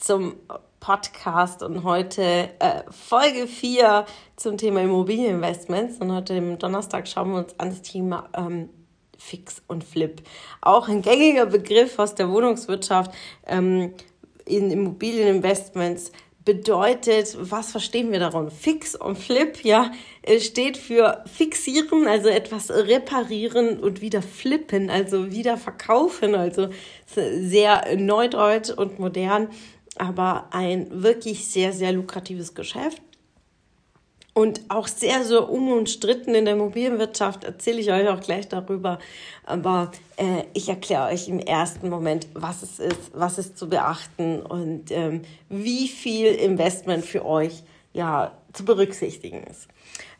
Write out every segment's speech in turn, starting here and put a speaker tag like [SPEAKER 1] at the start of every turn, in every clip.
[SPEAKER 1] zum Podcast und heute äh, Folge 4 zum Thema Immobilieninvestments. Und heute am Donnerstag schauen wir uns an das Thema ähm, Fix und Flip. Auch ein gängiger Begriff aus der Wohnungswirtschaft ähm, in Immobilieninvestments bedeutet, was verstehen wir darum? Fix und Flip, ja, steht für fixieren, also etwas reparieren und wieder flippen, also wieder verkaufen, also sehr neudeutsch und modern aber ein wirklich sehr, sehr lukratives Geschäft. Und auch sehr, sehr unumstritten in der Immobilienwirtschaft erzähle ich euch auch gleich darüber. Aber äh, ich erkläre euch im ersten Moment, was es ist, was ist zu beachten und ähm, wie viel Investment für euch ja zu berücksichtigen ist.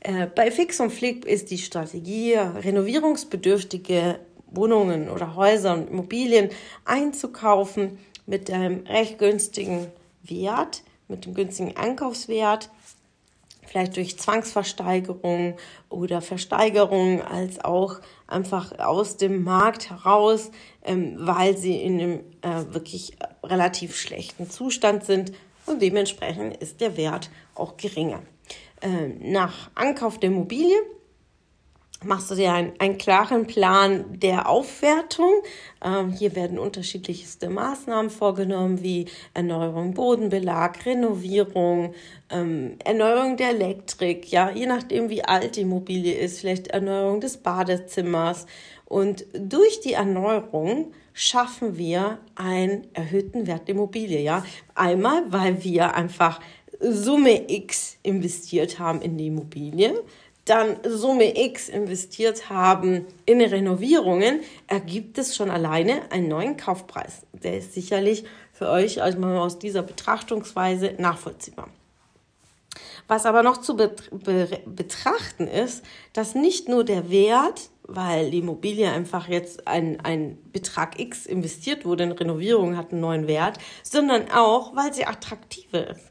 [SPEAKER 1] Äh, bei Fix und Flip ist die Strategie, renovierungsbedürftige Wohnungen oder Häuser und Immobilien einzukaufen mit einem recht günstigen Wert, mit dem günstigen Einkaufswert, vielleicht durch Zwangsversteigerung oder Versteigerung, als auch einfach aus dem Markt heraus, ähm, weil sie in einem äh, wirklich relativ schlechten Zustand sind und dementsprechend ist der Wert auch geringer. Äh, nach Ankauf der Immobilie machst du dir ein, einen klaren Plan der Aufwertung. Ähm, hier werden unterschiedlichste Maßnahmen vorgenommen, wie Erneuerung Bodenbelag, Renovierung, ähm, Erneuerung der Elektrik, ja, je nachdem wie alt die Immobilie ist, vielleicht Erneuerung des Badezimmers. Und durch die Erneuerung schaffen wir einen erhöhten Wert der Immobilie, ja. Einmal, weil wir einfach Summe X investiert haben in die Immobilie dann Summe X investiert haben in Renovierungen, ergibt es schon alleine einen neuen Kaufpreis. Der ist sicherlich für euch also aus dieser Betrachtungsweise nachvollziehbar. Was aber noch zu betrachten ist, dass nicht nur der Wert, weil die Immobilie einfach jetzt ein, ein Betrag X investiert wurde in Renovierung, hat einen neuen Wert, sondern auch, weil sie attraktiver ist.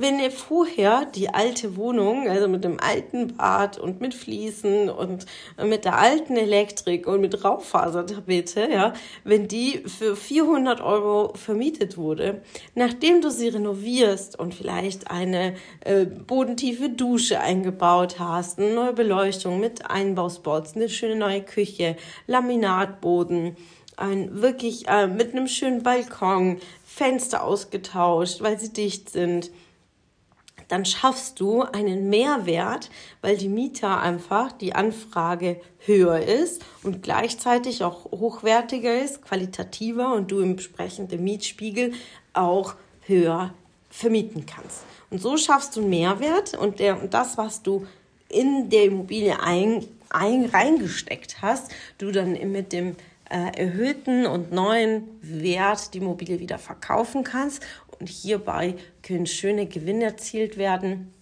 [SPEAKER 1] Wenn ihr vorher die alte Wohnung, also mit dem alten Bad und mit Fliesen und mit der alten Elektrik und mit Raufasertapete, ja, wenn die für 400 Euro vermietet wurde, nachdem du sie renovierst und vielleicht eine äh, bodentiefe Dusche eingebaut hast, eine neue Beleuchtung mit Einbauspots, eine schöne neue Küche, Laminatboden, ein wirklich äh, mit einem schönen Balkon, Fenster ausgetauscht, weil sie dicht sind, dann schaffst du einen Mehrwert, weil die Mieter einfach die Anfrage höher ist und gleichzeitig auch hochwertiger ist, qualitativer und du im entsprechenden Mietspiegel auch höher vermieten kannst. Und so schaffst du einen Mehrwert und, der, und das, was du in der Immobilie ein, ein, reingesteckt hast, du dann mit dem äh, erhöhten und neuen Wert die Immobilie wieder verkaufen kannst. Und hierbei können schöne Gewinne erzielt werden.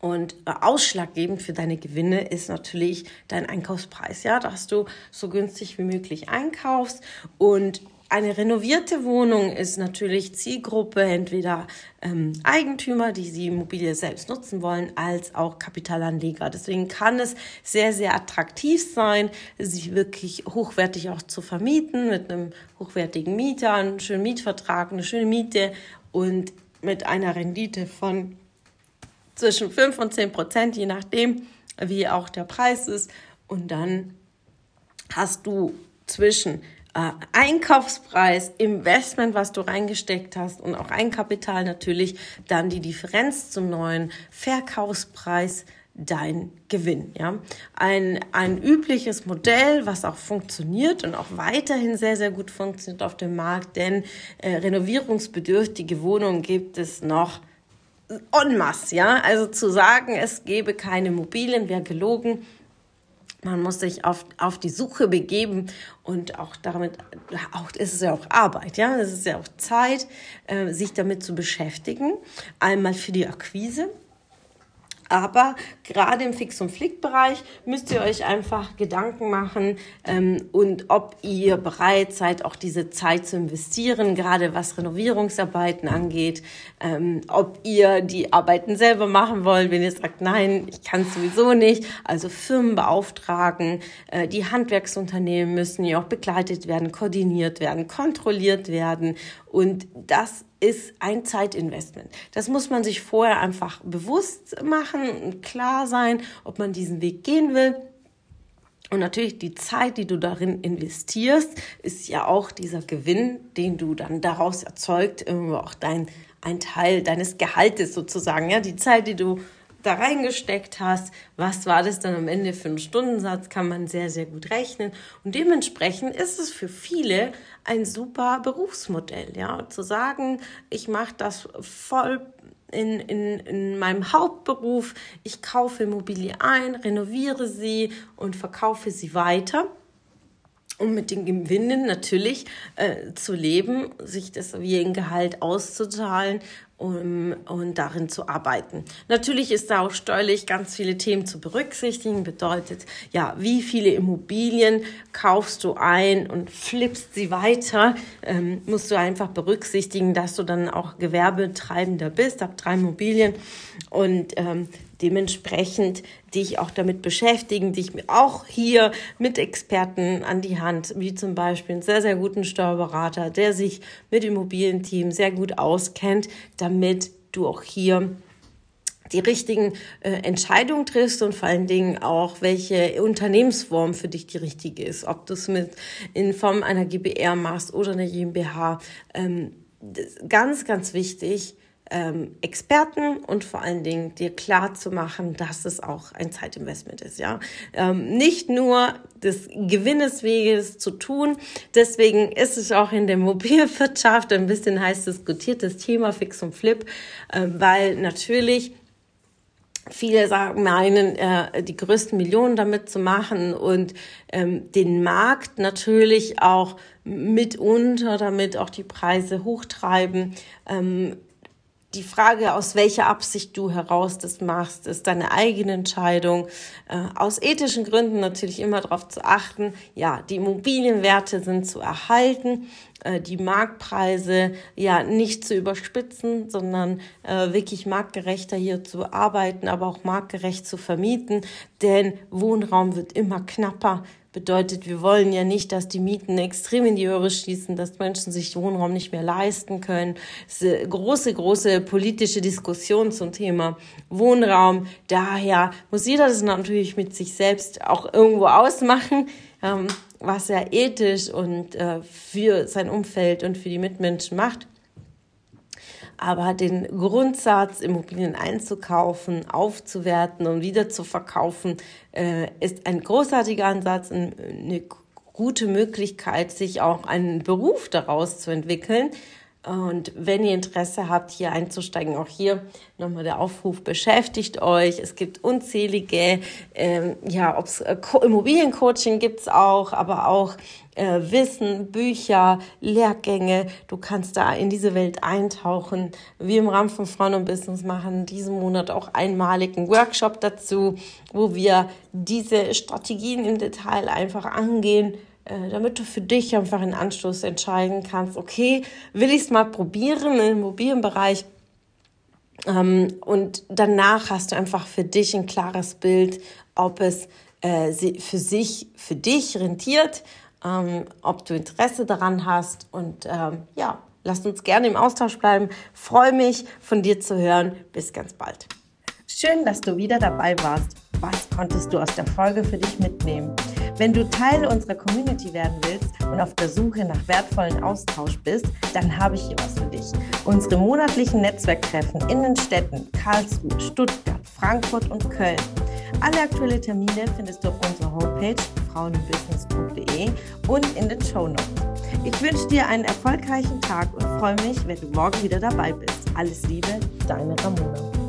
[SPEAKER 1] Und äh, ausschlaggebend für deine Gewinne ist natürlich dein Einkaufspreis, ja, dass du so günstig wie möglich einkaufst. Und eine renovierte Wohnung ist natürlich Zielgruppe, entweder ähm, Eigentümer, die die Immobilie selbst nutzen wollen, als auch Kapitalanleger. Deswegen kann es sehr, sehr attraktiv sein, sie wirklich hochwertig auch zu vermieten, mit einem hochwertigen Mieter, einen schönen Mietvertrag, eine schöne Miete und mit einer Rendite von zwischen 5 und 10 Prozent, je nachdem, wie auch der Preis ist. Und dann hast du zwischen äh, Einkaufspreis, Investment, was du reingesteckt hast und auch Eigenkapital natürlich, dann die Differenz zum neuen Verkaufspreis, dein Gewinn. Ja? Ein, ein übliches Modell, was auch funktioniert und auch weiterhin sehr, sehr gut funktioniert auf dem Markt, denn äh, renovierungsbedürftige Wohnungen gibt es noch en masse. Ja? Also zu sagen, es gäbe keine Immobilien, wäre gelogen man muss sich auf, auf die Suche begeben und auch damit, auch ist es ja auch Arbeit, ja, es ist ja auch Zeit, äh, sich damit zu beschäftigen. Einmal für die Akquise, aber gerade im Fix- und Flick-Bereich müsst ihr euch einfach Gedanken machen ähm, und ob ihr bereit seid, auch diese Zeit zu investieren, gerade was Renovierungsarbeiten angeht, ähm, ob ihr die Arbeiten selber machen wollt, wenn ihr sagt, nein, ich kann es sowieso nicht. Also Firmen beauftragen, äh, die Handwerksunternehmen müssen ja auch begleitet werden, koordiniert werden, kontrolliert werden und das ist ein Zeitinvestment. Das muss man sich vorher einfach bewusst machen klar sein, ob man diesen Weg gehen will. Und natürlich die Zeit, die du darin investierst, ist ja auch dieser Gewinn, den du dann daraus erzeugt, auch dein, ein Teil deines Gehaltes sozusagen. Ja, die Zeit, die du da reingesteckt hast, was war das dann am Ende für einen Stundensatz, kann man sehr, sehr gut rechnen. Und dementsprechend ist es für viele ein super Berufsmodell, ja, zu sagen, ich mache das voll in, in, in meinem Hauptberuf, ich kaufe Immobilie ein, renoviere sie und verkaufe sie weiter um mit den Gewinnen natürlich äh, zu leben, sich das wie ein Gehalt auszuzahlen um, und darin zu arbeiten. Natürlich ist da auch steuerlich ganz viele Themen zu berücksichtigen. Bedeutet, ja, wie viele Immobilien kaufst du ein und flippst sie weiter, ähm, musst du einfach berücksichtigen, dass du dann auch Gewerbetreibender bist, ab drei Immobilien und ähm, dementsprechend dich auch damit beschäftigen, dich auch hier mit Experten an die Hand, wie zum Beispiel einen sehr, sehr guten Steuerberater, der sich mit Immobilienteam sehr gut auskennt, damit du auch hier die richtigen äh, Entscheidungen triffst und vor allen Dingen auch, welche Unternehmensform für dich die richtige ist. Ob du es mit in Form einer GBR machst oder einer GmbH. Ähm, ganz, ganz wichtig, ähm, Experten und vor allen Dingen dir klar zu machen, dass es auch ein Zeitinvestment ist. Ja, ähm, nicht nur des Gewinnesweges zu tun. Deswegen ist es auch in der Mobilwirtschaft ein bisschen heiß diskutiertes Thema Fix und Flip, äh, weil natürlich Viele sagen, meinen, äh, die größten Millionen damit zu machen und ähm, den Markt natürlich auch mitunter damit auch die Preise hochtreiben. Ähm, die Frage, aus welcher Absicht du heraus das machst, ist deine eigene Entscheidung. Äh, aus ethischen Gründen natürlich immer darauf zu achten, ja, die Immobilienwerte sind zu erhalten, äh, die Marktpreise ja nicht zu überspitzen, sondern äh, wirklich marktgerechter hier zu arbeiten, aber auch marktgerecht zu vermieten, denn Wohnraum wird immer knapper Bedeutet, wir wollen ja nicht, dass die Mieten extrem in die Höhe schießen, dass Menschen sich Wohnraum nicht mehr leisten können. Es ist eine große, große politische Diskussion zum Thema Wohnraum. Daher muss jeder das natürlich mit sich selbst auch irgendwo ausmachen, ähm, was er ethisch und äh, für sein Umfeld und für die Mitmenschen macht. Aber den Grundsatz, Immobilien einzukaufen, aufzuwerten und wieder zu verkaufen, äh, ist ein großartiger Ansatz, eine gute Möglichkeit, sich auch einen Beruf daraus zu entwickeln. Und wenn ihr Interesse habt, hier einzusteigen, auch hier nochmal der Aufruf, beschäftigt euch. Es gibt unzählige, ähm, ja, ob's äh, Immobiliencoaching gibt's auch, aber auch äh, Wissen, Bücher, Lehrgänge. Du kannst da in diese Welt eintauchen. Wir im Rahmen von Frauen und Business machen diesen Monat auch einmaligen Workshop dazu, wo wir diese Strategien im Detail einfach angehen damit du für dich einfach einen Anstoß entscheiden kannst, okay, will ich es mal probieren im Immobilienbereich? Ähm, und danach hast du einfach für dich ein klares Bild, ob es äh, für sich, für dich rentiert, ähm, ob du Interesse daran hast. Und ähm, ja, lasst uns gerne im Austausch bleiben. Freue mich, von dir zu hören. Bis ganz bald. Schön, dass du wieder dabei warst. Was konntest du aus der Folge für dich mitnehmen? Wenn du Teil unserer Community werden willst und auf der Suche nach wertvollen Austausch bist, dann habe ich hier was für dich. Unsere monatlichen Netzwerktreffen in den Städten Karlsruhe, Stuttgart, Frankfurt und Köln. Alle aktuellen Termine findest du auf unserer Homepage frauenbusiness.de und in den Show Notes. Ich wünsche dir einen erfolgreichen Tag und freue mich, wenn du morgen wieder dabei bist. Alles Liebe, deine Ramona.